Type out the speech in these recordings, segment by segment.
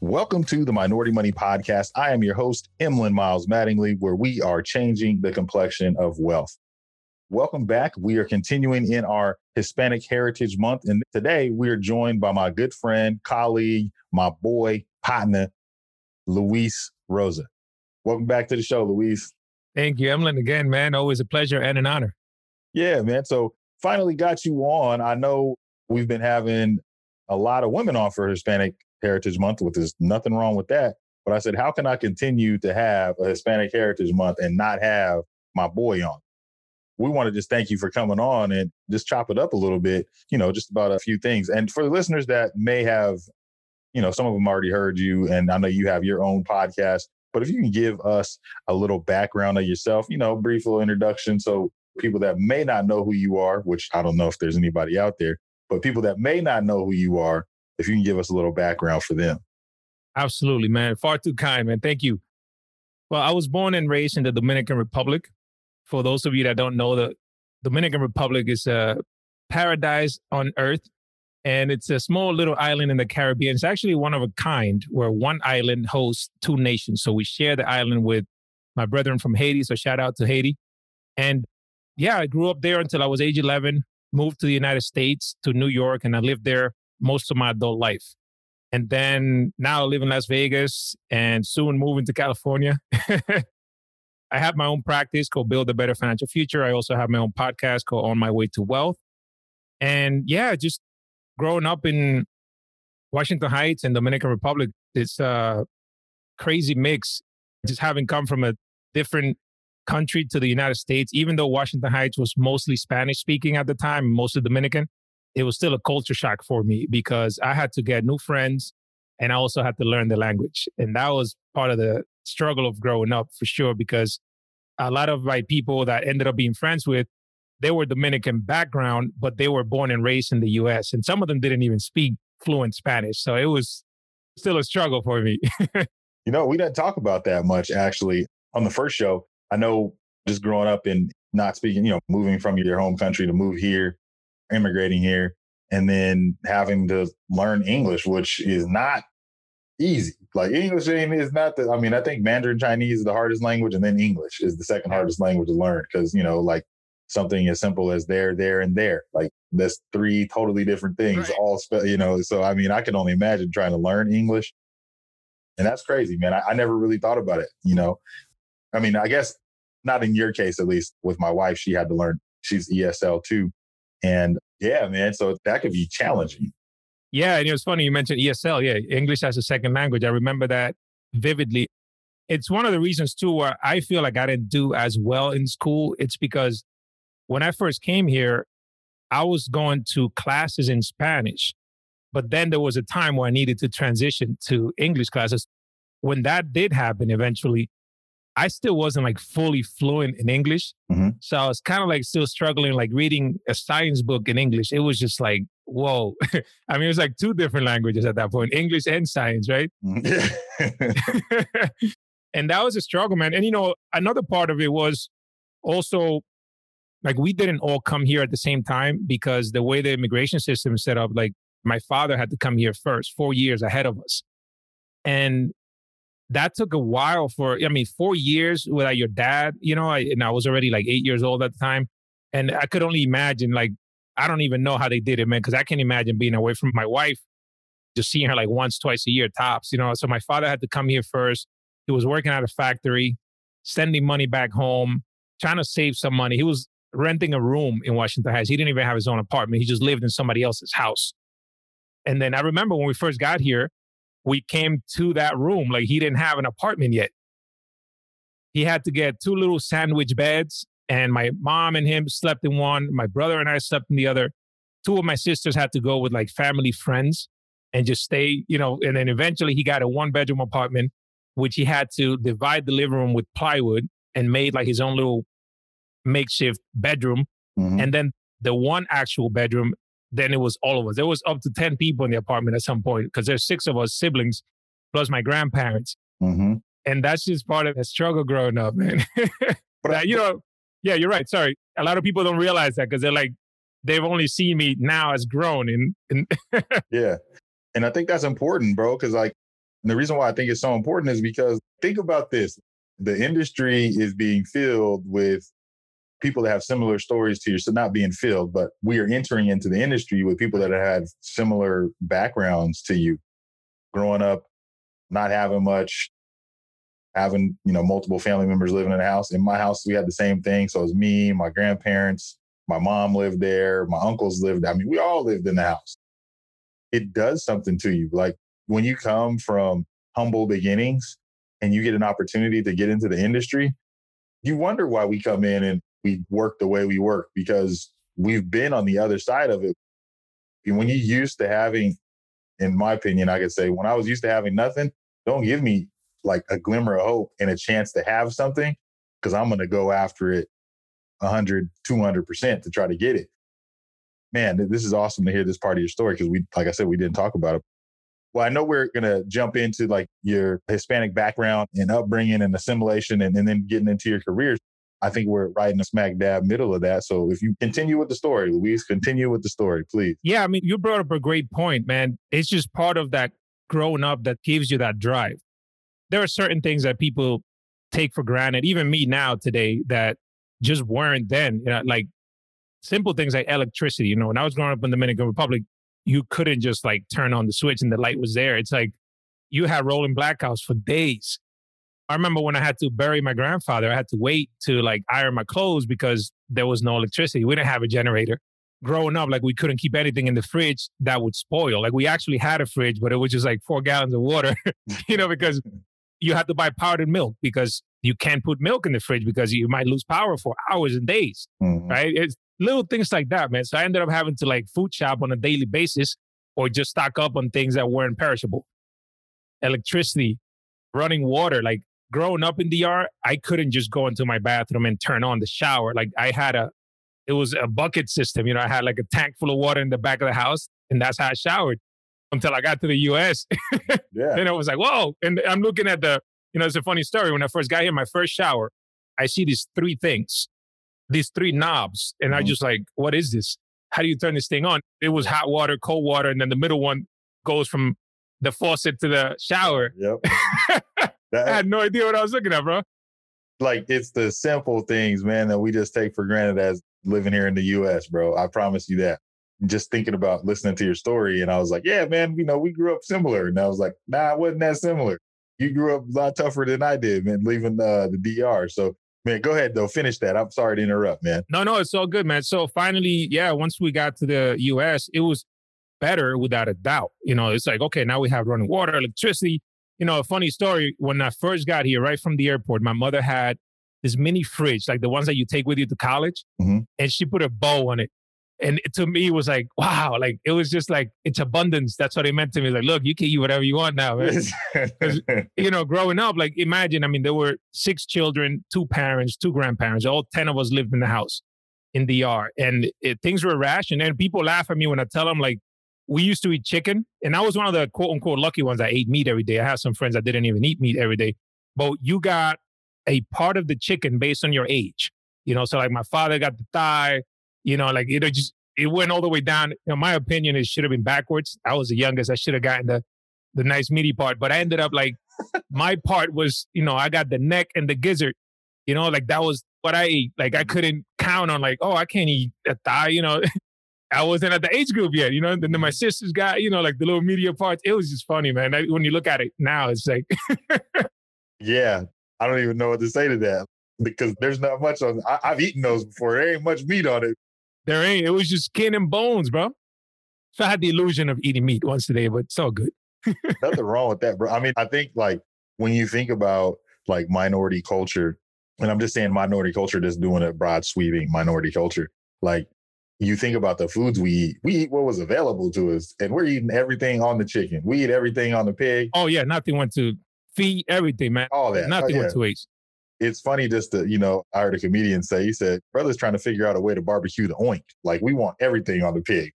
Welcome to the Minority Money Podcast. I am your host, Emlyn Miles Mattingly, where we are changing the complexion of wealth. Welcome back. We are continuing in our Hispanic Heritage Month. And today we are joined by my good friend, colleague, my boy, partner, Luis Rosa. Welcome back to the show, Luis. Thank you, Emlyn. Again, man, always a pleasure and an honor. Yeah, man. So finally got you on. I know we've been having a lot of women on for Hispanic Heritage Month, which is nothing wrong with that. But I said, how can I continue to have a Hispanic Heritage Month and not have my boy on? We want to just thank you for coming on and just chop it up a little bit, you know, just about a few things. And for the listeners that may have, you know, some of them already heard you, and I know you have your own podcast, but if you can give us a little background of yourself, you know, brief little introduction. So people that may not know who you are, which I don't know if there's anybody out there, but people that may not know who you are, if you can give us a little background for them. Absolutely, man. Far too kind, man. Thank you. Well, I was born and raised in the Dominican Republic. For those of you that don't know, the Dominican Republic is a paradise on earth. And it's a small little island in the Caribbean. It's actually one of a kind where one island hosts two nations. So we share the island with my brethren from Haiti. So shout out to Haiti. And yeah, I grew up there until I was age 11, moved to the United States, to New York, and I lived there most of my adult life. And then now I live in Las Vegas and soon moving to California. I have my own practice called Build a Better Financial Future. I also have my own podcast called On My Way to Wealth. And yeah, just growing up in Washington Heights and Dominican Republic, it's a uh, crazy mix. Just having come from a different country to the United States, even though Washington Heights was mostly Spanish speaking at the time, mostly Dominican, it was still a culture shock for me because I had to get new friends and I also had to learn the language. And that was part of the struggle of growing up for sure, because a lot of my people that ended up being friends with, they were Dominican background, but they were born and raised in the US. And some of them didn't even speak fluent Spanish. So it was still a struggle for me. you know, we didn't talk about that much actually on the first show. I know just growing up and not speaking, you know, moving from your home country to move here immigrating here and then having to learn English, which is not easy. Like English is not the, I mean, I think Mandarin Chinese is the hardest language and then English is the second hardest language to learn because, you know, like something as simple as there, there, and there, like that's three totally different things, right. all, spe- you know, so I mean, I can only imagine trying to learn English. And that's crazy, man. I, I never really thought about it, you know. I mean, I guess not in your case, at least with my wife, she had to learn, she's ESL too. And yeah, man, so that could be challenging. Yeah, and it was funny you mentioned ESL. Yeah, English as a second language. I remember that vividly. It's one of the reasons too where I feel like I didn't do as well in school. It's because when I first came here, I was going to classes in Spanish, but then there was a time where I needed to transition to English classes. When that did happen eventually, I still wasn't like fully fluent in English. Mm-hmm. So I was kind of like still struggling, like reading a science book in English. It was just like, whoa. I mean, it was like two different languages at that point English and science, right? Mm-hmm. and that was a struggle, man. And, you know, another part of it was also like we didn't all come here at the same time because the way the immigration system is set up, like my father had to come here first, four years ahead of us. And that took a while for i mean four years without your dad you know I, and i was already like eight years old at the time and i could only imagine like i don't even know how they did it man because i can't imagine being away from my wife just seeing her like once twice a year tops you know so my father had to come here first he was working at a factory sending money back home trying to save some money he was renting a room in washington heights he didn't even have his own apartment he just lived in somebody else's house and then i remember when we first got here we came to that room. Like he didn't have an apartment yet. He had to get two little sandwich beds, and my mom and him slept in one. My brother and I slept in the other. Two of my sisters had to go with like family friends and just stay, you know. And then eventually he got a one bedroom apartment, which he had to divide the living room with plywood and made like his own little makeshift bedroom. Mhm. And then the one actual bedroom, then it was all of us. There was up to 10 people in the apartment at some point because there's six of us siblings plus my grandparents. Mhm. And that's just part of the struggle growing up, man. But That, you know, yeah, you're right. Sorry. A lot of people don't realize that because they're like, they've only seen me now as grown. And, and Yeah. And I think that's important, bro, because like the reason why I think it's so important is because think about this. The industry is being filled with people that have similar stories to yours. So not being filled, but we are entering into the industry with people that have similar backgrounds to you. Growing up, not having much, having, you know, multiple family members living in a house. In my house, we had the same thing. So it was me, my grandparents, my mom lived there, my uncles lived. I mean, we all lived in the house it does something to you. Like when you come from humble beginnings and you get an opportunity to get into the industry, you wonder why we come in and we work the way we work because we've been on the other side of it. And when you're used to having, in my opinion, I could say, when I was used to having nothing, don't give me like a glimmer of hope and a chance to have something because I'm going to go after it 100, 200% to try to get it man, this is awesome to hear this part of your story because we, like I said, we didn't talk about it. Well, I know we're gonna jump into like your Hispanic background and upbringing and assimilation, and, and then getting into your careers. I think we're right in the smack dab middle of that. So if you continue with the story, Luis, continue with the story, please. yeah, I mean, you brought up a great point, man. It's just part of that growing up that gives you that drive. There are certain things that people take for granted, even me now today, that just weren't then. You know, like simple things like electricity. You know, when I was growing up in the Dominican Republic, you couldn't just like turn on the switch and the light was there. It's like you had rolling blackouts for days. I remember when I had to bury my grandfather, I had to wait to like iron my clothes because there was no electricity. We didn't have a generator. Growing up, like we couldn't keep anything in the fridge that would spoil. Like we actually had a fridge, but it was just like four gallons of water, you know, because you had to buy powdered milk because you can't put milk in the fridge because you might lose power for hours and days Mhm. right? It's little things like that, man. So I ended up having to like food shop on a daily basis or just stock up on things that weren't perishable. Electricity, running water, like growing up in DR, I couldn't just go into my bathroom and turn on the shower. Like I had a, it was a bucket system. You know, I had like a tank full of water in the back of the house and that's how I showered until I got to the US. Yeah. then I was like, whoa. And I'm looking at the, you know, it's a funny story. When I first got here, my first shower, I see these three things, these three knobs. And I Mhm. just like, what is this? How do you turn this thing on? It was hot water, cold water. And then the middle one goes from the faucet to the shower. Yep. I had no idea what I was looking at, bro. like it's the simple things, man, that we just take for granted as living here in the US, bro. I promise you that. Just thinking about listening to your story, and I was like, yeah, man, you know, we grew up similar. And I was like, nah, it wasn't that similar. You grew up a lot tougher than I did, man, leaving uh, the DR. So, man, go ahead, though. Finish that. I'm sorry to interrupt, man. No, no, it's all good, man. So finally, yeah, once we got to the US, it was better without a doubt. You know, it's like, okay, now we have running water, electricity. You know, a funny story when I first got here, right from the airport, my mother had this mini fridge, like the ones that you take with you to college, Mhm. and she put a bow on it. And it- to me, it was like, wow, like it was just like it's abundance. That's what it meant to me. Like, look, you can eat whatever you want now, you know, growing up, like imagine, I mean, there were six children, two parents, two grandparents, all 10 of us lived in the house in DR and it, things were rationed. And people laugh at me when I tell them, like, we used to eat chicken. And I was one of the quote unquote lucky ones that ate meat every day. I have some friends that didn't even eat meat every day. But you got a part of the chicken based on your age. You know, so like my father got the thigh, you know, like it just, it went all the way down. You know, my opinion, it should have been backwards. I was the youngest. I should have gotten the, the nice meaty part, but I ended up like my part was, you know, I got the neck and the gizzard. You know, like that was what I ate. Like I mm-hmm. couldn't count on like, oh, I can't eat a thigh, you know. I wasn't at the age group yet, you know. And then my mm-hmm. sisters got, you know, like the little media parts. It was just funny, man. I, when you look at it now, it's like, yeah, I don't even know what to say to that because there's not much on. I, I've eaten those before. There ain't much meat on it. there ain't. It was just skin and bones, bro. So I had the illusion of eating meat once a day, but it's all good. Nothing wrong with that, bro. I mean, I think like when you think about like minority culture, and I'm just saying minority culture, just doing a broad sweeping minority culture, like you think about the foods we eat. We eat what was available to us, and we're eating everything on the chicken. We eat everything on the pig, Oh yeah, nothing went to feed everything, man. all that. Oh, Nothing yeah. went to waste. it's funny just to, you know, I heard a comedian say, he said, brother's trying to figure out a way to barbecue the oink. Like we want everything on the pig.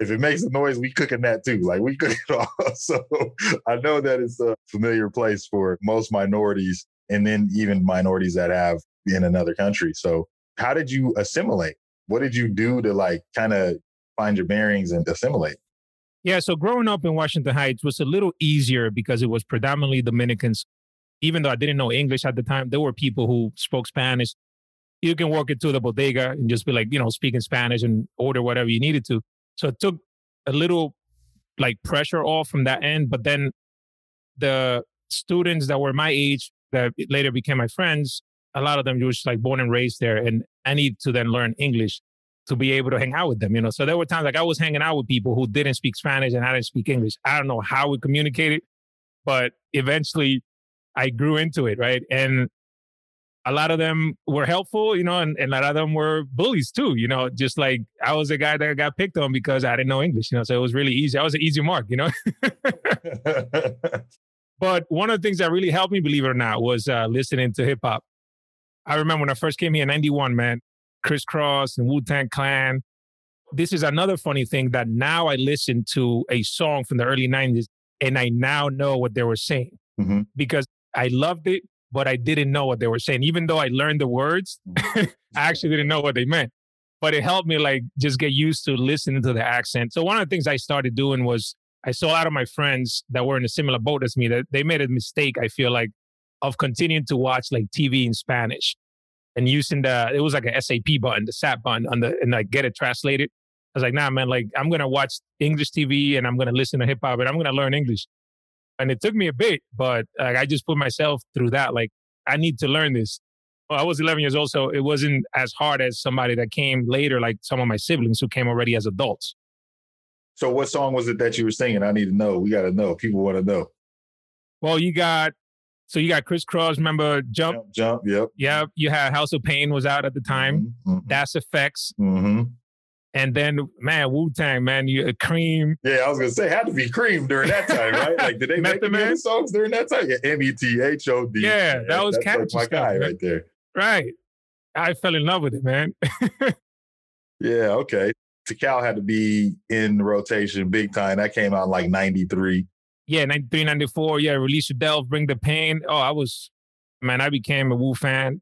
If it makes a noise, we cooking that too. Like we cook it all. So I know that it's a familiar place for most minorities and then even minorities that have in another country. So how did you assimilate? What did you do to like kind of find your bearings and assimilate? Yeah, so growing up in Washington Heights was a little easier because it was predominantly Dominicans. Even though I didn't know English at the time, there were people who spoke Spanish. You can walk into the bodega and just be like, you know, speaking Spanish and order whatever you needed to. So it took a little like pressure off from that end. But then the students that were my age that later became my friends, a lot of them were just like born and raised there. And I need to then learn English to be able to hang out with them, you know. So there were times like I was hanging out with people who didn't speak Spanish and I didn't speak English. I don't know how we communicated, but eventually I grew into it, right? And a lot of them were helpful, you know, and, and a lot of them were bullies too, you know, just like I was a guy that got picked on because I didn't know English, you know, so it was really easy. I was an easy mark, you know. but one of the things that really helped me, believe it or not, was uh, listening to hip hop. I remember when I first came here in 91, man, Kris Kross and Wu Tang Clan. This is another funny thing that now I listen to a song from the early 90s and I now know what they were saying mm-hmm. because I loved it, but I didn't know what they were saying. Even though I learned the words, mm-hmm. I actually didn't know what they meant. But it helped me like just get used to listening to the accent. So one of the things I started doing was I saw a lot of my friends that were in a similar boat as me that they made a mistake, I feel like, of continuing to watch like TV in Spanish and using the it was like a SAP button, the SAP button on the and like get it translated. I was like, nah, man, like I'm gonna watch English TV and I'm gonna listen to hip hop and I'm gonna learn English. And it took me a bit, but like, I just put myself through that. Like I need to learn this. Well, I was 11 years old, so it wasn't as hard as somebody that came later, like some of my siblings who came already as adults. So, what song was it that you were singing? I need to know. We got to know. People want to know. Well, you got so you got Kris Kross, remember Jump? Jump, jump yep. Yep. You had House of Pain was out at the time. Mm-hmm. mm-hmm. Das EFX. Mm-hmm. And then, man, Wu Tang, man, you uh, Cream. Yeah, I was gonna say, had to be Cream during that time, right? Like, did they make the man songs during that time? Yeah, M E T H O D. Yeah, that was catchy like my stuff, guy right there. Right. I fell in love with it, man. yeah. Okay. Tical had to be in rotation big time. That came out like '93 yeah, 93, 94. Yeah, Release Your Delve, Bring the Pain. Oh, I was, man, I became a Wu fan.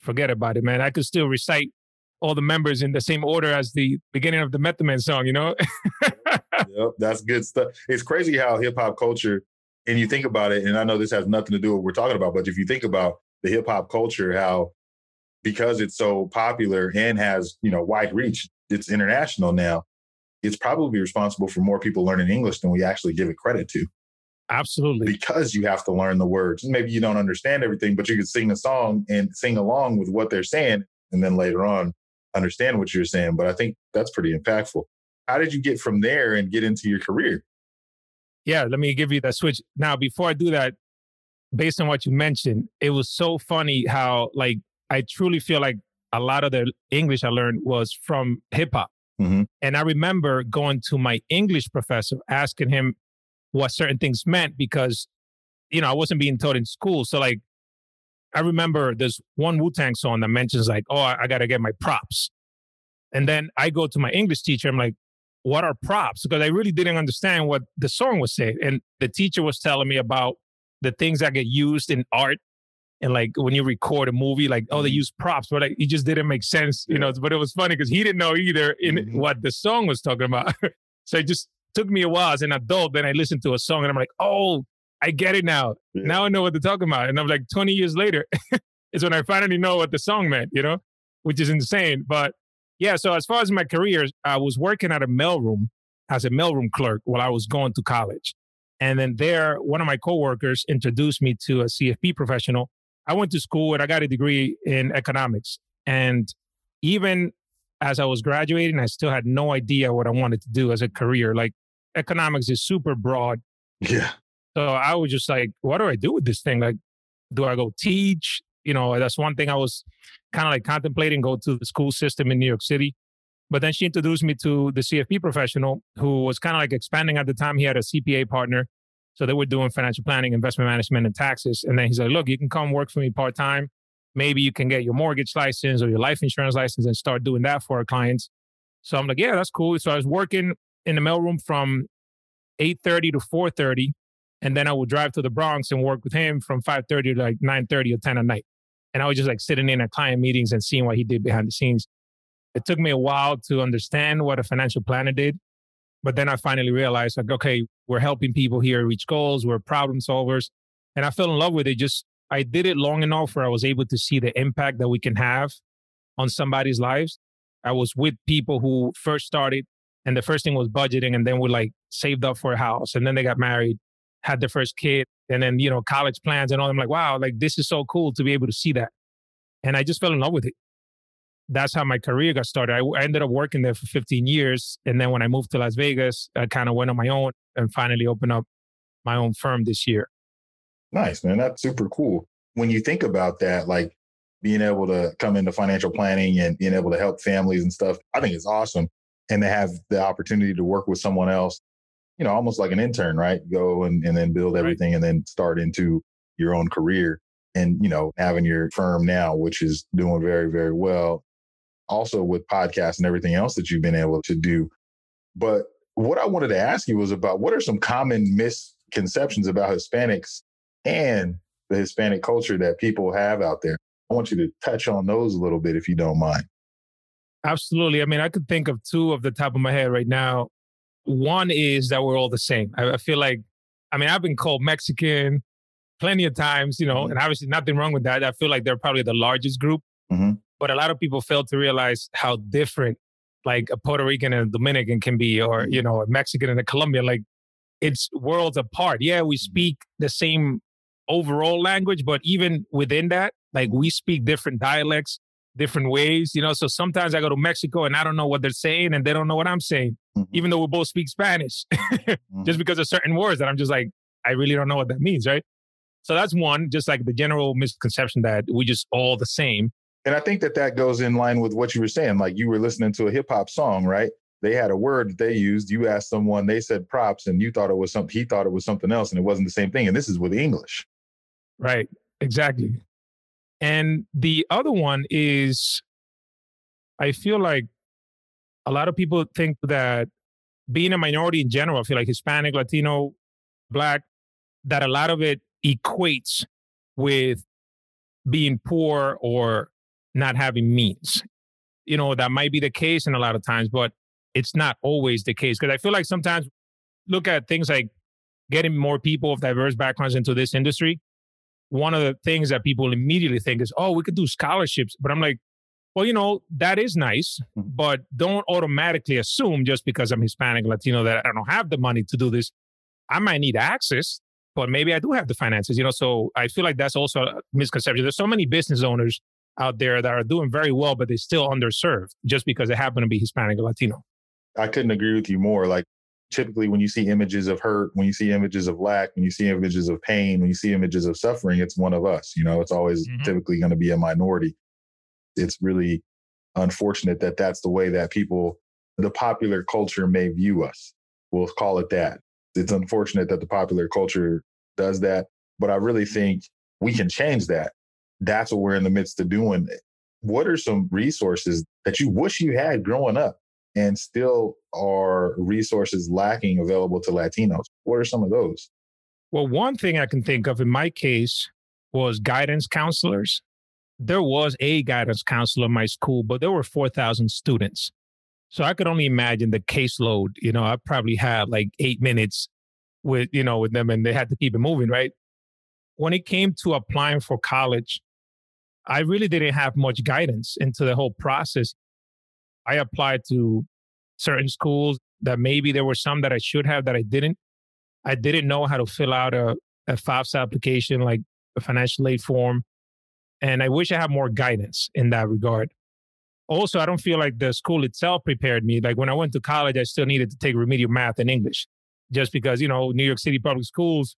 Forget about it, man. I could still recite all the members in the same order as the beginning of the Method Man song, you know? yep, that's good stuff. It's crazy how hip hop culture, and you think about it, and I know this has nothing to do with what we're talking about, but if you think about the hip hop culture, how because it's so popular and has, you know, wide reach, it's international now it's probably responsible for more people learning English than we actually give it credit to. Absolutely. Because you have to learn the words. Maybe you don't understand everything, but you can sing a song and sing along with what they're saying. And then later on, understand what you're saying. But I think that's pretty impactful. How did you get from there and get into your career? Yeah, let me give you that switch. Now, before I do that, based on what you mentioned, it was so funny how, like, I truly feel like a lot of the English I learned was from hip hop. Mm-hmm. And I remember going to my English professor, asking him what certain things meant because, you know, I wasn't being taught in school. So, like, I remember there's one Wu Tang song that mentions, like, oh, I, I got to get my props. And then I go to my English teacher, I'm like, what are props? Because I really didn't understand what the song was saying. And the teacher was telling me about the things that get used in art and like when you record a movie, like oh they mm-hmm. use props, but like it just didn't make sense, you know. But it was funny because he didn't know either in mm-hmm. what the song was talking about. so it just took me a while as an adult. Then I listened to a song and I'm like, oh, I get it now. Yeah. Now I know what they're talking about. And I'm like, 20 years later, is when I finally know what the song meant, you know, which is insane. But yeah, so as far as my career, I was working at a mailroom as a mailroom clerk while I was going to college. And then there, one of my coworkers introduced me to a CFP professional I went to school and I got a degree in economics. And even as I was graduating, I still had no idea what I wanted to do as a career. Like economics is super broad. Yeah. So I was just like, what do I do with this thing? Like, do I go teach? You know, that's one thing I was kind of like contemplating go to the school system in New York City. But then she introduced me to the CFP professional who was kind of like expanding at the time. He had a CPA partner so they were doing financial planning, investment management, and taxes. And then he's like, look, you can come work for me part time. maybe you can get your mortgage license or your life insurance license and start doing that for our clients. So I'm like, yeah, that's cool. So I was working in the mailroom from 8:30 to 4:30, and then I would drive to the Bronx and work with him from 5:30 to like 9:30 or 10 at night. And I was just like sitting in at client meetings and seeing what he did behind the scenes. It took me a while to understand what a financial planner did, but then I finally realized like, okay, we're helping people here reach goals. We're problem solvers, and I fell in love with it. Just I did it long enough where I was able to see the impact that we can have on somebody's lives. I was with people who first started and the first thing was budgeting and then we like saved up for a house and then they got married had their first kid and then you know college plans and all i'm like wow like this is so cool to be able to see that and i just fell in love with it that's how my career got started I, I ended up working there for 15 years and then when i moved to las vegas i kind of went on my own and finally opened up my own firm this year nice man that's super cool when you think about that like being able to come into financial planning and being able to help families and stuff i think it's awesome and they have the opportunity to work with someone else, you know, almost like an intern, right? Go and, and then build everything right. and then start into your own career. And, you know, having your firm now, which is doing very, very well. Also with podcasts and everything else that you've been able to do. But what I wanted to ask you was about what are some common misconceptions about Hispanics and the Hispanic culture that people have out there? I want you to touch on those a little bit if you don't mind. Absolutely. I mean, I could think of two of the top of my head right now. One is that we're all the same. I, I feel like, I mean, I've been called Mexican plenty of times, you know, mm-hmm. and obviously nothing wrong with that. I feel like they're probably the largest group. Mm-hmm. But a lot of people fail to realize how different like a Puerto Rican and a Dominican can be, or, you know, a Mexican and a Colombian. Like it's worlds apart. Yeah, we mm-hmm. speak the same overall language, but even within that, like we speak different dialects different ways, you know. So sometimes I go to Mexico and I don't know what they're saying and they don't know what I'm saying, mm-hmm. even though we both speak Spanish, mm-hmm. just because of certain words that I'm just like, I really don't know what that means, right? So that's one, just like the general misconception that we just all the same. And I think that that goes in line with what you were saying. Like you were listening to a hip hop song, right? They had a word that they used. You asked someone, they said props, and you thought it was something. He thought it was something else, and it wasn't the same thing. And this is with English. Right. Exactly. And the other one is I feel like a lot of people think that being a minority in general, I feel like Hispanic, Latino, Black, that a lot of it equates with being poor or not having means. You know, that might be the case in a lot of times, but it's not always the case. Because I feel like sometimes look at things like getting more people of diverse backgrounds into this industry one of the things that people immediately think is, oh, we could do scholarships. But I'm like, well, you know, that is nice, mm-hmm. but don't automatically assume just because I'm Hispanic, Latino, that I don't have the money to do this. I might need access, but maybe I do have the finances, you know. So I feel like that's also a misconception. There's so many business owners out there that are doing very well, but they're still underserved just because they happen to be Hispanic or Latino. I couldn't agree with you more. Like typically when you see images of hurt, when you see images of lack, when you see images of pain, when you see images of suffering, it's one of us. You know, it's always mm-hmm. typically going to be a minority. It's really unfortunate that that's the way that people, the popular culture may view us. We'll call it that. It's unfortunate that the popular culture does that, but I really think we can change that. That's what we're in the midst of doing. What are some resources that you wish you had growing up and still are resources lacking available to Latinos? What are some of those? Well, one thing I can think of in my case was guidance counselors. There was a guidance counselor in my school, but there were 4,000 students. So I could only imagine the caseload. You know, I probably had like eight minutes with, you know, with them and they had to keep it moving, right? When it came to applying for college, I really didn't have much guidance into the whole process. I applied to certain schools that maybe there were some that I should have that I didn't. I didn't know how to fill out a, a FAFSA application, like a financial aid form. And I wish I had more guidance in that regard. Also, I don't feel like the school itself prepared me. Like when I went to college, I still needed to take remedial math and English just because, you know, New York City public schools,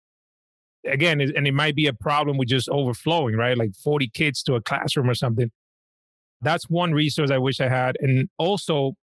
again, and it might be a problem with just overflowing, right? Like 40 kids to a classroom or something. That's one resource I wish I had. And also,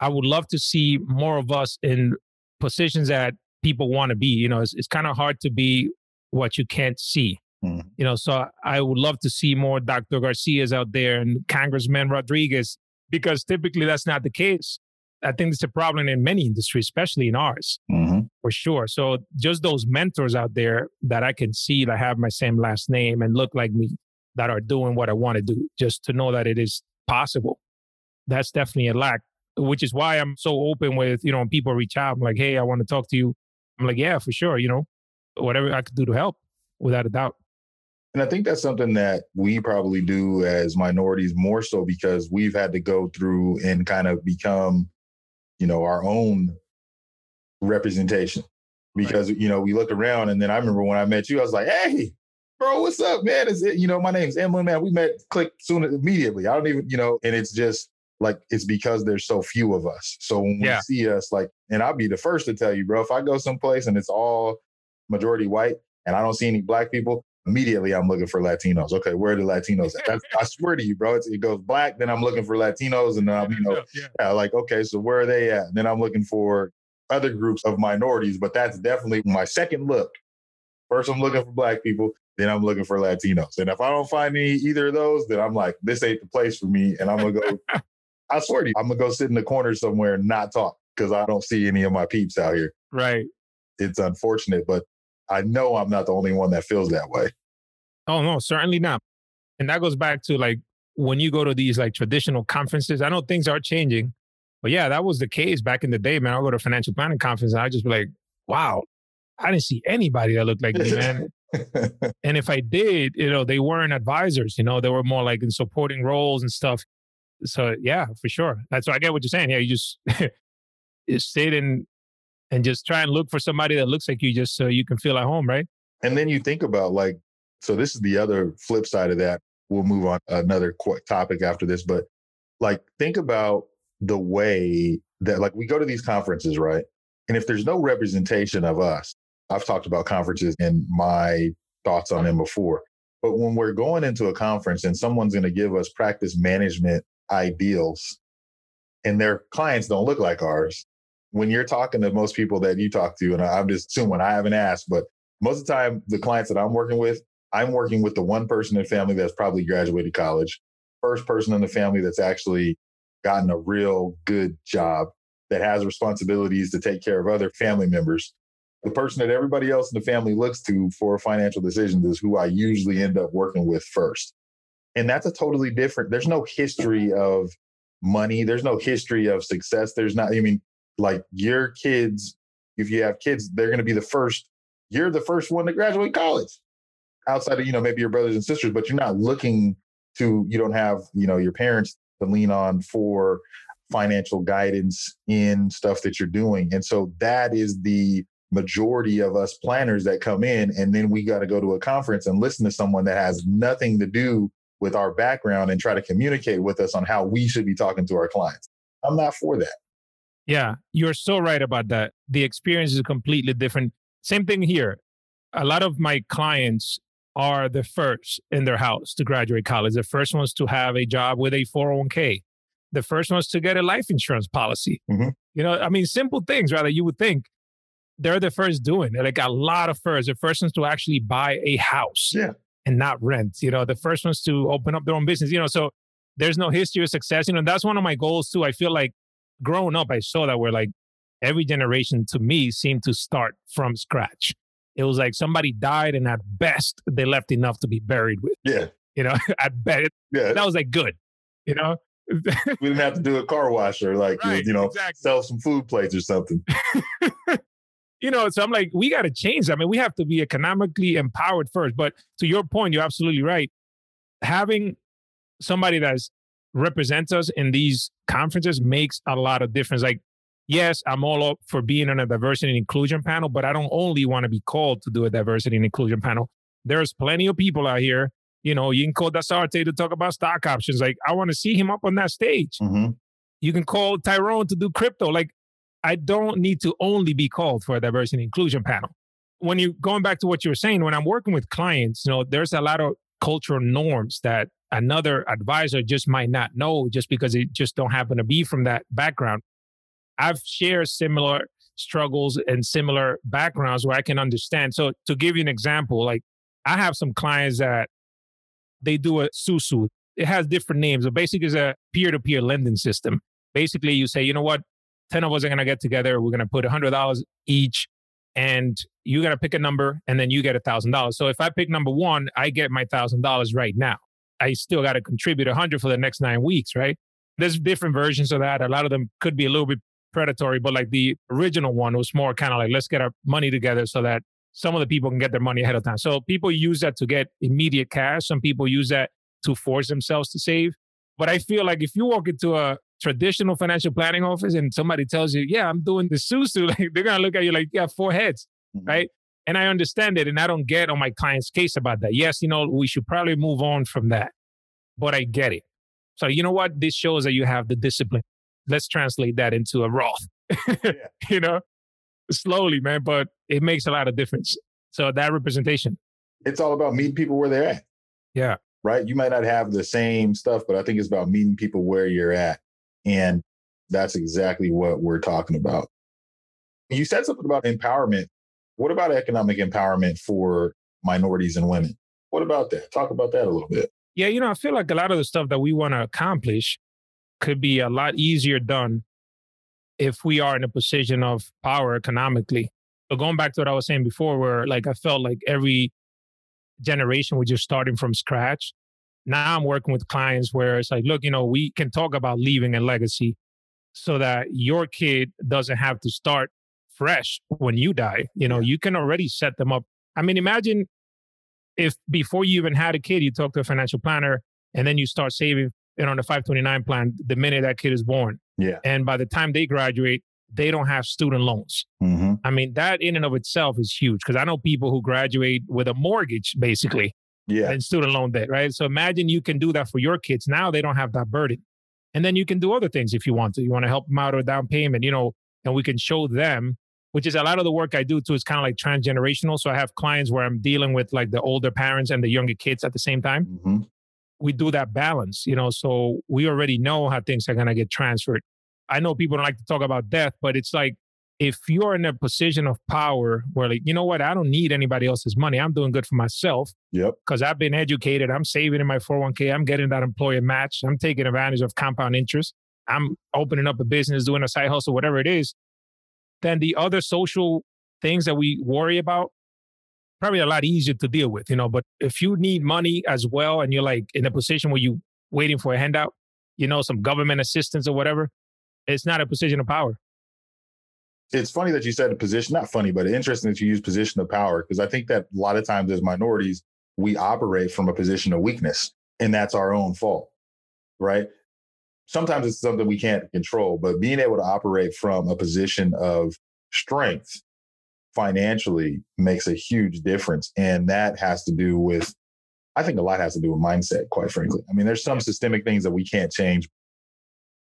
I would love to see more of us in positions that people want to be. You know, it's, it's kind of hard to be what you can't see. Mm-hmm. You know, so I would love to see more Dr. Garcias out there and Congressman Rodriguez because typically that's not the case. I think it's a problem in many industries, especially in ours, mm-hmm. for sure. So just those mentors out there that I can see that have my same last name and look like me that are doing what I want to do, just to know that it is possible. That's definitely a lack, which is why I'm so open with, you know, when people reach out, I'm like, hey, I want to talk to you. I'm like, yeah, for sure. You know, whatever I could do to help, without a doubt. And I think that's something that we probably do as minorities more so because we've had to go through and kind of become, you know, our own representation. Because, right. you know, we look around and then I remember when I met you, I was like, hey, bro, what's up, man? Is it, you know, my name's Emlyn, man. We met click soon immediately. I don't even, you know, and it's just like it's because there's so few of us. So when yeah. we see us, like, and I'll be the first to tell you, bro, if I go someplace and it's all majority white and I don't see any black people, immediately I'm looking for Latinos. Okay, where are the Latinos at? I swear to you, bro. it goes black, then I'm looking for Latinos, and then I'm, you know, yeah. yeah, like, okay, so where are they at? And then I'm looking for other groups of minorities, but that's definitely my second look. First, I'm looking for black people, then I'm looking for Latinos. And if I don't find any either of those, then I'm like, this ain't the place for me. And I'm gonna go, I swear to you, I'm gonna go sit in the corner somewhere and not talk because I don't see any of my peeps out here. Right. It's unfortunate, but I know I'm not the only one that feels that way. Oh no, certainly not. And that goes back to like when you go to these like traditional conferences. I know things are changing, but yeah, that was the case back in the day, man. I'll go to a financial planning conference and I just be like, wow, I didn't see anybody that looked like me, man. and if I did, you know, they weren't advisors, you know, they were more like in supporting roles and stuff. So yeah, for sure. That's what I get what you're saying. Yeah, you just you sit and and just try and look for somebody that looks like you just so you can feel at home, right? And then you think about like, so this is the other flip side of that. We'll move on another topic after this, but like think about the way that like we go to these conferences, right? And if there's no representation of us, I've talked about conferences and my thoughts on them before. But when we're going into a conference and someone's going to give us practice management ideals and their clients don't look like ours, when you're talking to most people that you talk to, and I'm just assuming I haven't asked, but most of the time, the clients that I'm working with, I'm working with the one person in the family that's probably graduated college, first person in the family that's actually gotten a real good job that has responsibilities to take care of other family members. The person that everybody else in the family looks to for financial decisions is who I usually end up working with first. And that's a totally different, there's no history of money. There's no history of success. There's not, I mean, like your kids, if you have kids, they're going to be the first, you're the first one to graduate college outside of, you know, maybe your brothers and sisters, but you're not looking to, you don't have, you know, your parents to lean on for financial guidance in stuff that you're doing. And so that is the majority of us planners that come in. And then we got to go to a conference and listen to someone that has nothing to do with our background and try to communicate with us on how we should be talking to our clients. I'm not for that. Yeah, you're so right about that. The experience is completely different. Same thing here. A lot of my clients are the first in their house to graduate college, the first ones to have a job with a 401k, the first ones to get a life insurance policy. Mm-hmm. You know, I mean, simple things, rather, you would think they're the first doing. They're like a lot of firsts. The first ones to actually buy a house yeah. and not rent. You know, the first ones to open up their own business. You know, so there's no history of success. You know, that's one of my goals too. I feel like growing up, I saw that where like every generation to me seemed to start from scratch. It was like somebody died, and at best, they left enough to be buried with. Yeah. You know, at best, yeah. that was like good. You know, we didn't have to do a car wash or like right, you know exactly. sell some food plates or something. you know, so I'm like, we got to change. I mean, we have to be economically empowered first. But to your point, you're absolutely right. Having somebody that's represents us in these conferences makes a lot of difference. Like, yes, I'm all up for being on a diversity and inclusion panel, but I don't only want to be called to do a diversity and inclusion panel. There's plenty of people out here. You know, you can call Dasarte to talk about stock options. Like, I want to see him up on that stage. Mm-hmm. You can call Tyrone to do crypto. Like, I don't need to only be called for a diversity and inclusion panel. When you going back to what you were saying, when I'm working with clients, you know, there's a lot of cultural norms that another advisor just might not know just because it just don't happen to be from that background. I've shared similar struggles and similar backgrounds where I can understand. So to give you an example, like I have some clients that they do a SUSU. It has different names, but basically it's a peer-to-peer lending system. Basically, you say, you know what, 10 of us are going to get together. We're going to put $100 each and you got to pick a number and then you get $1,000. So if I pick number one, I get my $1,000 right now. I still got to contribute 100 for the next nine weeks, right? There's different versions of that. A lot of them could be a little bit predatory, but like the original one was more kind of like, let's get our money together so that some of the people can get their money ahead of time. So people use that to get immediate cash. Some people use that to force themselves to save. But I feel like if you walk into a traditional financial planning office and somebody tells you, yeah, I'm doing the susu, like they're gonna look at you like you have four heads, mm-hmm. right? And I understand it, and I don't get on my client's case about that. Yes, you know, we should probably move on from that, but I get it. So you know what? This shows that you have the discipline. Let's translate that into a Roth. yeah. You know, slowly, man, but it makes a lot of difference. So that representation. It's all about meeting people where they're at. Yeah. Right. You might not have the same stuff, but I think it's about meeting people where you're at. And that's exactly what we're talking about. You said something about empowerment. What about economic empowerment for minorities and women? What about that? Talk about that a little bit. Yeah, you know, I feel like a lot of the stuff that we want to accomplish could be a lot easier done if we are in a position of power economically. So going back to what I was saying before, where like I felt like every generation was just starting from scratch. Now I'm working with clients where it's like, look, you know, we can talk about leaving a legacy so that your kid doesn't have to start fresh when you die. You know, you can already set them up. I mean, imagine if before you even had a kid, you talk to a financial planner and then you start saving and on the 529 plan the minute that kid is born. Yeah. And by the time they graduate, they don't have student loans. Mm-hmm. I mean, that in and of itself is huge because I know people who graduate with a mortgage basically yeah. and student loan debt, right? So imagine you can do that for your kids. Now they don't have that burden. And then you can do other things if you want to. You want to help them out with down payment, you know, and we can show them, which is a lot of the work I do too, is kind of like transgenerational. So I have clients where I'm dealing with like the older parents and the younger kids at the same time. Mm-hmm. We do that balance, you know, so we already know how things are going to get transferred. I know people don't like to talk about death, but it's like if you're in a position of power where like you know what i don't need anybody else's money i'm doing good for myself yep because i've been educated i'm saving in my 401k i'm getting that employer match i'm taking advantage of compound interest i'm opening up a business doing a side hustle whatever it is then the other social things that we worry about probably a lot easier to deal with you know but if you need money as well and you're like in a position where you're waiting for a handout you know some government assistance or whatever it's not a position of power it's funny that you said a position, not funny, but interesting that you use position of power because I think that a lot of times as minorities, we operate from a position of weakness and that's our own fault, right? Sometimes it's something we can't control, but being able to operate from a position of strength financially makes a huge difference. And that has to do with, I think a lot has to do with mindset, quite frankly. I mean, there's some systemic things that we can't change,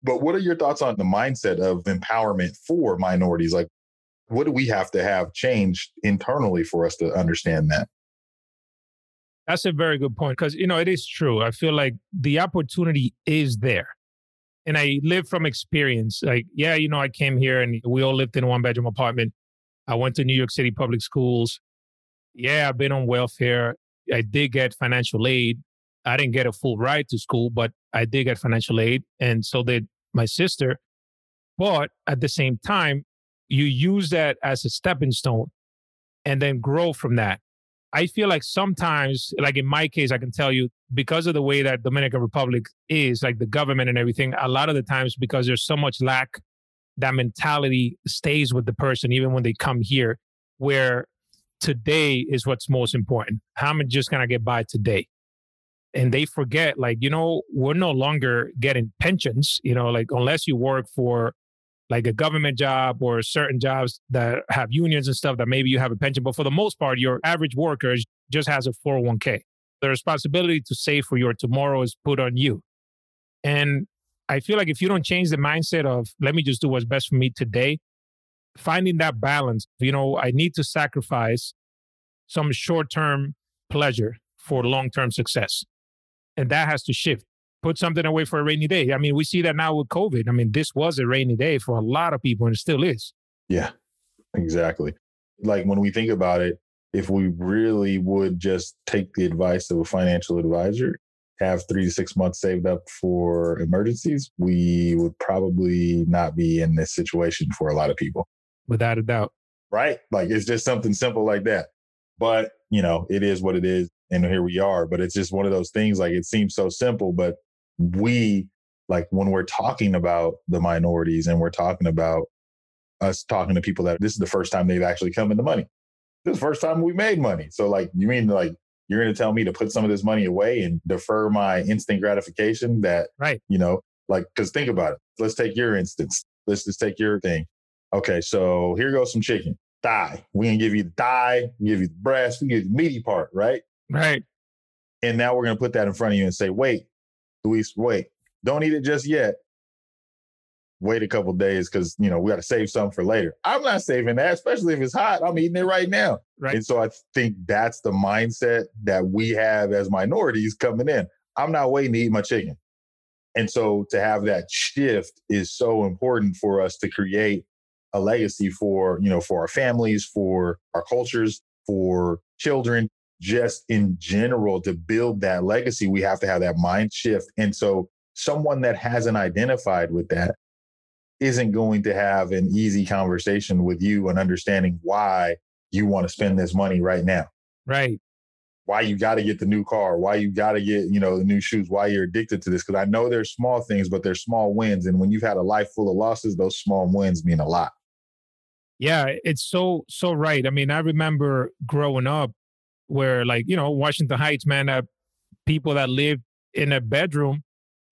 but what are your thoughts on the mindset of empowerment for minorities? Like, what do we have to have changed internally for us to understand that? That's a very good point because, you know, it is true. I feel like the opportunity is there. And I live from experience. Like, yeah, you know, I came here and we all lived in one bedroom apartment. I went to New York City public schools. Yeah, I've been on welfare. I did get financial aid. I didn't get a full ride to school, but I did get financial aid. And so did my sister. But at the same time, you use that as a stepping stone and then grow from that. I feel like sometimes, like in my case, I can tell you because of the way that Dominican Republic is, like the government and everything, a lot of the times because there's so much lack, that mentality stays with the person even when they come here, where today is what's most important. How am I just gonna get by today? and they forget like you know we're no longer getting pensions you know like unless you work for like a government job or certain jobs that have unions and stuff that maybe you have a pension but for the most part your average worker just has a 401k the responsibility to save for your tomorrow is put on you. And i feel like if you don't change the mindset of let me just do what's best for me today finding that balance you know i need to sacrifice some short-term pleasure for long-term success. And that has to shift. Put something away for a rainy day. I mean, we see that now with COVID. I mean, this was a rainy day for a lot of people, and it still is. Yeah, exactly. Like when we think about it, if we really would just take the advice of a financial advisor, have three to six months saved up for emergencies, we would probably not be in this situation for a lot of people. Without a doubt. Right? Like it's just something simple like that. But, you know, it is what it is. And here we are. But it's just one of those things like it seems so simple, but we, like when we're talking about the minorities and we're talking about us talking to people that this is the first time they've actually come into money. This is the first time we made money. So like you mean like you're going to tell me to put some of this money away and defer my instant gratification that right. you know like because think about it. Let's take your instance. Let's just take your thing. Okay so here goes some chicken. Thigh. We can give you the thigh give you the breast we give you the meaty part right? Right. And now we're going to put that in front of you and say wait Luis wait don't eat it just yet wait a couple days because you know we got to save some for later. I'm not saving that, especially if it's hot. I'm eating it right now. Right. And so I think that's the mindset that we have as minorities coming in. I'm not waiting to eat my chicken. And so to have that shift is so important for us to create a legacy for, you know, for our families, for our cultures, for children, just in general to build that legacy, we have to have that mind shift. And so someone that hasn't identified with that isn't going to have an easy conversation with you and understanding why you want to spend this money right now. Right. Why you got to get the new car, why you got to get, you know, the new shoes, why you're addicted to this. Cause I know there's small things, but there's small wins. And when you've had a life full of losses, those small wins mean a lot. Yeah, it's so, so right. I mean, I remember growing up where, like, you know, Washington Heights, man, uh, people that lived in a bedroom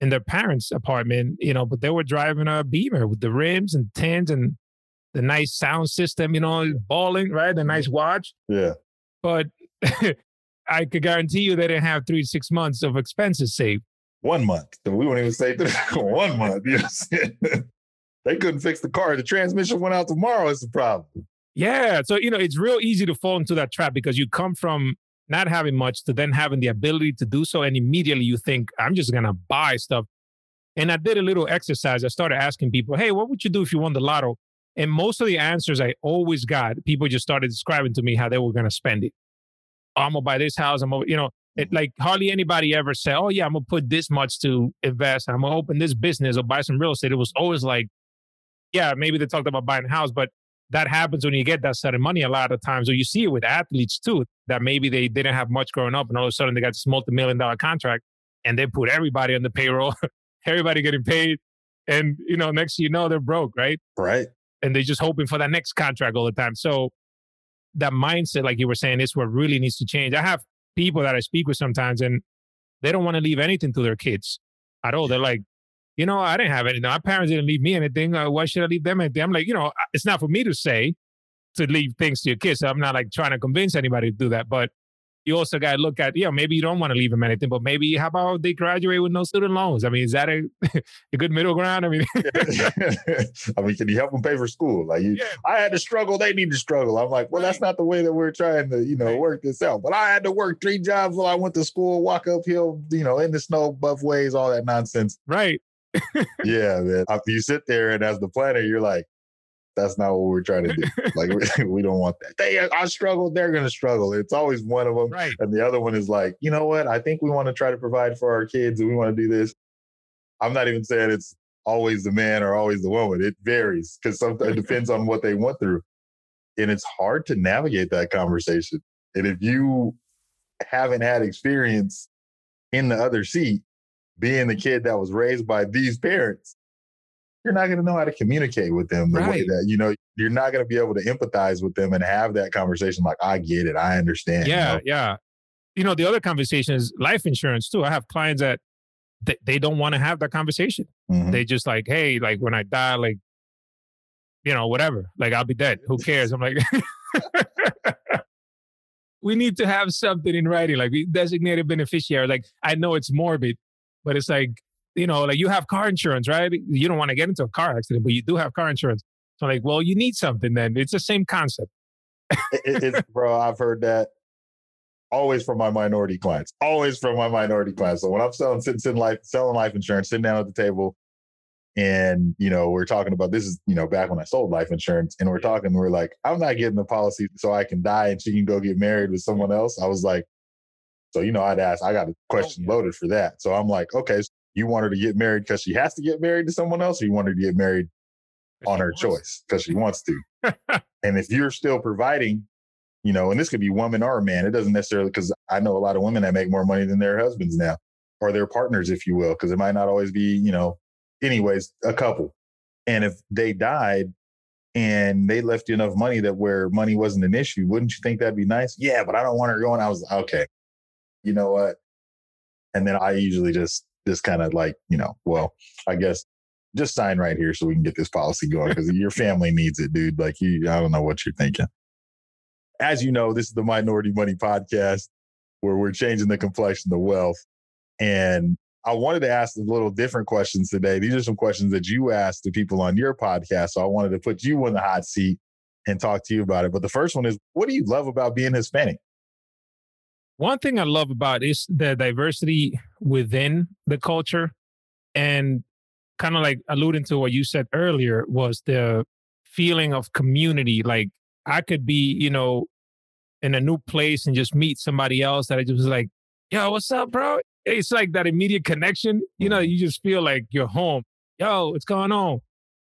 in their parents' apartment, you know, but they were driving a Beamer with the rims and tins and the nice sound system, you know, balling, right? The nice watch. Yeah. But I could guarantee you they didn't have three to six months of expenses saved. One month. We won't even say one month. You know they couldn't fix the car. The transmission went out tomorrow. It's the problem. Yeah. So, you know, it's real easy to fall into that trap because you come from not having much to then having the ability to do so. And immediately you think, I'm just going to buy stuff. And I did a little exercise. I started asking people, hey, what would you do if you won the lotto? And most of the answers I always got, people just started describing to me how they were going to spend it. Oh, I'm going to buy this house. I'm going to, you know, it, mm-hmm. like hardly anybody ever said, oh, yeah, I'm going to put this much to invest. I'm going to open this business or buy some real estate. It was always like, yeah, maybe they talked about buying a house, but that happens when you get that sudden money a lot of times, or you see it with athletes too, that maybe they didn't have much growing up and all of a sudden they got this multi-million dollar contract and they put everybody on the payroll, everybody getting paid. And you know, next you know, they're broke, right? Right. And they're just hoping for that next contract all the time. So that mindset, like you were saying, is what really needs to change. I have people that I speak with sometimes and they don't want to leave anything to their kids at all. They're like, you know, I didn't have anything. My parents didn't leave me anything. Uh, why should I leave them anything? I'm like, you know, it's not for me to say to leave things to your kids. So I'm not like trying to convince anybody to do that. But you also got to look at, yeah, maybe you don't want to leave them anything, but maybe how about they graduate with no student loans? I mean, is that a, a good middle ground? I mean, I mean, can you help them pay for school? Like, you, yeah. I had to struggle, they need to struggle. I'm like, well, that's not the way that we're trying to, you know, work this out. But I had to work three jobs while I went to school, walk uphill, you know, in the snow, buff ways, all that nonsense. Right yeah, man. You sit there and as the planner, you're like, that's not what we're trying to do. Like we, we don't want that. They I struggle, they're gonna struggle. It's always one of them. Right. And the other one is like, you know what? I think we want to try to provide for our kids and we want to do this. I'm not even saying it's always the man or always the woman. It varies because sometimes it depends on what they went through. And it's hard to navigate that conversation. And if you haven't had experience in the other seat, being the kid that was raised by these parents, you're not going to know how to communicate with them the right. way that, you know, you're not going to be able to empathize with them and have that conversation like, I get it. I understand. Yeah. You know? Yeah. You know, the other conversation is life insurance too. I have clients that they, they don't want to have that conversation. Mm-hmm. They just like, hey, like when I die, like, you know, whatever, like I'll be dead. Who cares? I'm like, we need to have something in writing, like we designated beneficiary. Like I know it's morbid, but it's like, you know, like you have car insurance, right? You don't want to get into a car accident, but you do have car insurance. So like, well, you need something then. It's the same concept. it, it's, bro, I've heard that always from my minority clients. Always from my minority clients. So when I'm selling sitting, sitting life, selling life insurance, sitting down at the table, And, you know, we're talking about this is, you know, back when I sold life insurance and we're talking, we're like, I'm not getting the policy so I can die and she can go get married with someone else. I was like, so, you know, I'd ask, I got a question oh, yeah. loaded for that. So I'm like, okay, so you want her to get married because she has to get married to someone else or you want her to get married on her choice because she wants to? and if you're still providing, you know, and this could be woman or man, it doesn't necessarily, because I know a lot of women that make more money than their husbands now or their partners, if you will, because it might not always be, you know, anyways, a couple. And if they died and they left you enough money that where money wasn't an issue, wouldn't you think that'd be nice? Yeah, but I don't want her going. I was like, okay. You know what? And then I usually just just kind of like, you know, well, I guess just sign right here so we can get this policy going because your family needs it, dude. Like you, I don't know what you're thinking. As you know, this is the Minority Money Podcast where we're changing the complexion of wealth. And I wanted to ask a little different questions today. These are some questions that you asked the people on your podcast. So I wanted to put you in the hot seat and talk to you about it. But the first one is what do you love about being Hispanic? One thing I love about is the diversity within the culture. And kind of like alluding to what you said earlier was the feeling of community. Like I could be, you know, in a new place and just meet somebody else that I just was like, yo, what's up, bro? It's like that immediate connection. You know, mm-hmm. you just feel like you're home. Yo, what's going on?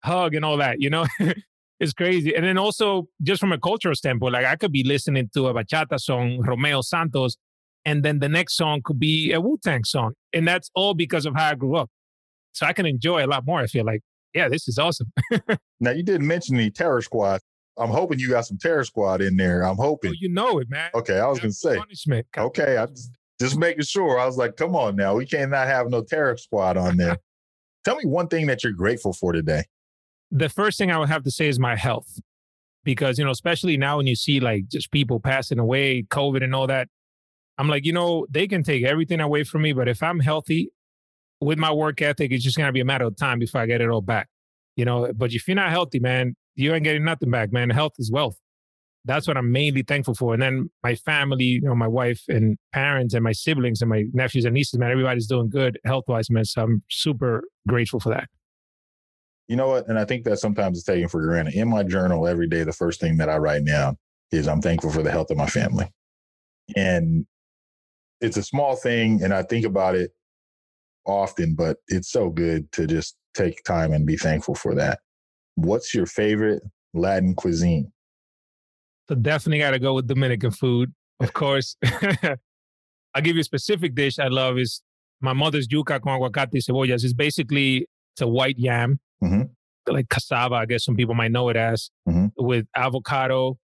Hug and all that, you know? it's crazy. And then also, just from a cultural standpoint, like I could be listening to a bachata song, Romeo Santos, and then the next song could be a Wu Tang song. And that's all because of how I grew up. So I can enjoy a lot more. I feel like, yeah, this is awesome. now, you didn't mention the Terror Squad. I'm hoping you got some Terror Squad in there. I'm oh, hoping. Oh, you know it, man. Okay, I was going to say. Punishment. Okay, I just, just making sure. I was like, come on now. We can't not have no Terror Squad on there. Tell me one thing that you're grateful for today. The first thing I would have to say is my health. Because, you know, especially now when you see like just people passing away, COVID and all that, I'm like, you know, they can take everything away from me, but if I'm healthy with my work ethic, it's just gonna be a matter of time before I get it all back. You know, but if you're not healthy, man, you ain't getting nothing back, man. Health is wealth. That's what I'm mainly thankful for. And then my family, you know, my wife and parents and my siblings and my nephews and nieces, man, everybody's doing good health wise, man. So I'm super grateful for that. You know what? And I think that sometimes it's taken for granted. In my journal every day, the first thing that I write down is I'm thankful for the health of my family. And it's a small thing. And I think about it often, but it's so good to just take time and be thankful for that. What's your favorite Latin cuisine? So definitely got to go with Dominican food, of course. I'll give you a specific dish I love is my mother's yuca con aguacate y cebollas. It's basically it's a white yam, mm-hmm. like cassava, I guess some people might know it as, mm-hmm. with avocado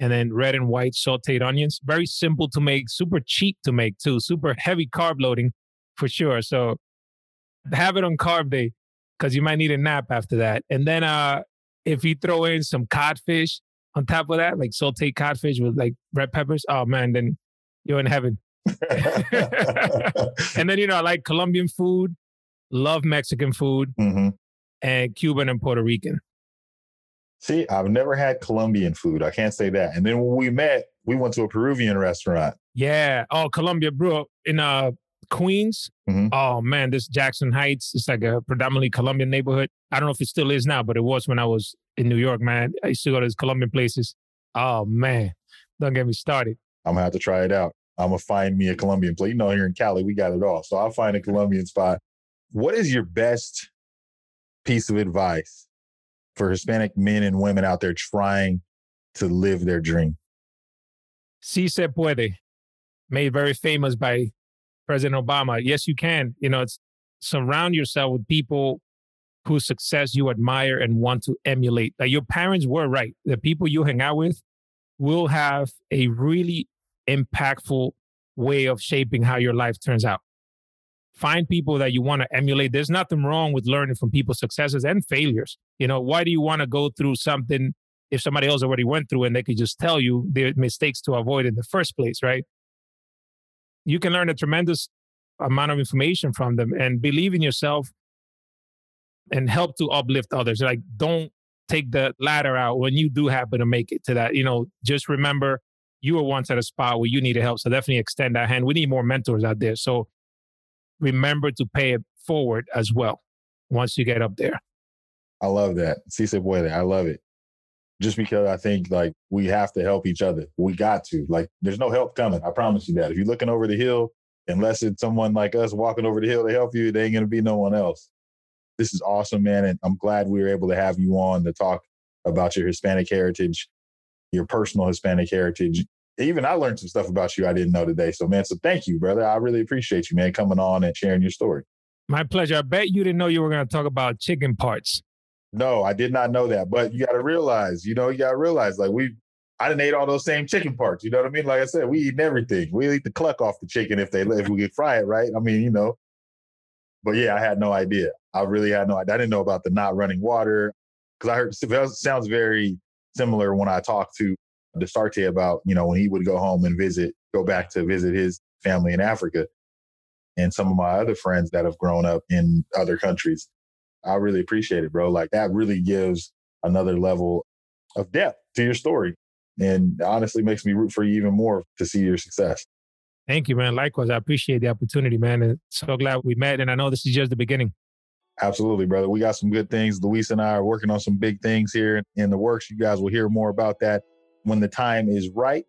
and then red and white sauteed onions. Very simple to make, super cheap to make too, super heavy carb loading for sure. So have it on carb day because you might need a nap after that. And then uh, if you throw in some codfish on top of that, like sauteed codfish with like red peppers, oh man, then you're in heaven. and then, you know, I like Colombian food, love Mexican food, mm-hmm. And Cuban and Puerto Rican. See, I've never had Colombian food. I can't say that. And then when we met, we went to a Peruvian restaurant. Yeah. Oh, Colombia, bro. In uh Queens. Mm-hmm. Oh man, this Jackson Heights. It's like a predominantly Colombian neighborhood. I don't know if it still is now, but it was when I was in New York, man. I used to go to these Colombian places. Oh man, don't get me started. I'm gonna have to try it out. I'm gonna find me a Colombian place. You know, here in Cali, we got it all. So I'll find a Colombian spot. What is your best piece of advice for Hispanic men and women out there trying to live their dream? Si se puede, made very famous by President Obama. Yes, you can. You know, it's surround yourself with people whose success you admire and want to emulate. Like your parents were right. The people you hang out with will have a really impactful way of shaping how your life turns out. Find people that you want to emulate. There's nothing wrong with learning from people's successes and failures. You know, why do you want to go through something if somebody else already went through and they could just tell you the mistakes to avoid in the first place, right? You can learn a tremendous amount of information from them and believe in yourself and help to uplift others. Like, don't take the ladder out when you do happen to make it to that. You know, just remember you were once at a spot where you needed help. So definitely extend that hand. We need more mentors out there. So remember to pay it forward as well once you get up there. I love that. Si se puede. I love it. Just because I think like we have to help each other. We got to. Like there's no help coming. I promise you that. If you're looking over the hill, unless it's someone like us walking over the hill to help you, there ain't gonna be no one else. This is awesome, man. And I'm glad we were able to have you on to talk about your Hispanic heritage, your personal Hispanic heritage. Even I learned some stuff about you I didn't know today. So, man, so thank you, brother. I really appreciate you, man, coming on and sharing your story. My pleasure. I bet you didn't know you were going to talk about chicken parts. No, I did not know that. But you got to realize, you know, you got to realize, like, we, I didn't eat all those same chicken parts. You know what I mean? Like I said, we eat everything. We eat the cluck off the chicken if they if we could fry it right. I mean, you know. But yeah, I had no idea. I really had no idea. I didn't know about the not running water because I heard it sounds very similar when I talked to Destarte about, you know, when he would go home and visit, go back to visit his family in Africa and some of my other friends that have grown up in other countries. I really appreciate it, bro. Like that really gives another level of depth to your story and honestly makes me root for you even more to see your success. Thank you, man. Likewise, I appreciate the opportunity, man. And so glad we met. And I know this is just the beginning. Absolutely, brother. We got some good things. Luis and I are working on some big things here in the works. You guys will hear more about that when the time is right.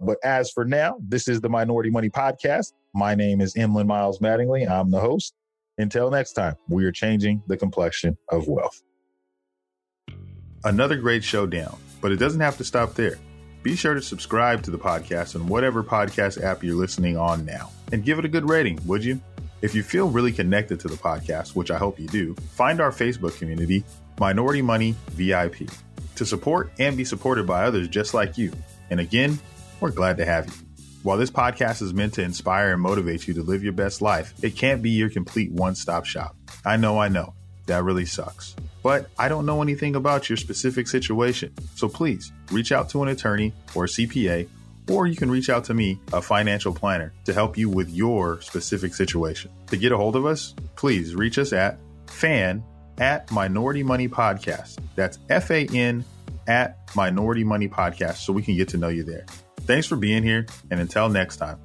But as for now, this is the Minority Money Podcast. My name is Emlyn Miles Mattingly. I'm the host. Until next time, we are changing the complexion of wealth. Another great show down, but it doesn't have to stop there. Be sure to subscribe to the podcast on whatever podcast app you're listening on now and give it a good rating, would you? If you feel really connected to the podcast, which I hope you do, find our Facebook community, Minority Money VIP, to support and be supported by others just like you. And again, we're glad to have you. While this podcast is meant to inspire and motivate you to live your best life, it can't be your complete one stop shop. I know, I know, that really sucks. But I don't know anything about your specific situation. So please reach out to an attorney or CPA or you can reach out to me, a financial planner, to help you with your specific situation. To get a hold of us, please reach us at fan at Minority Money Podcast. That's F A N at Minority Money Podcast so we can get to know you there. Thanks for being here, and until next time,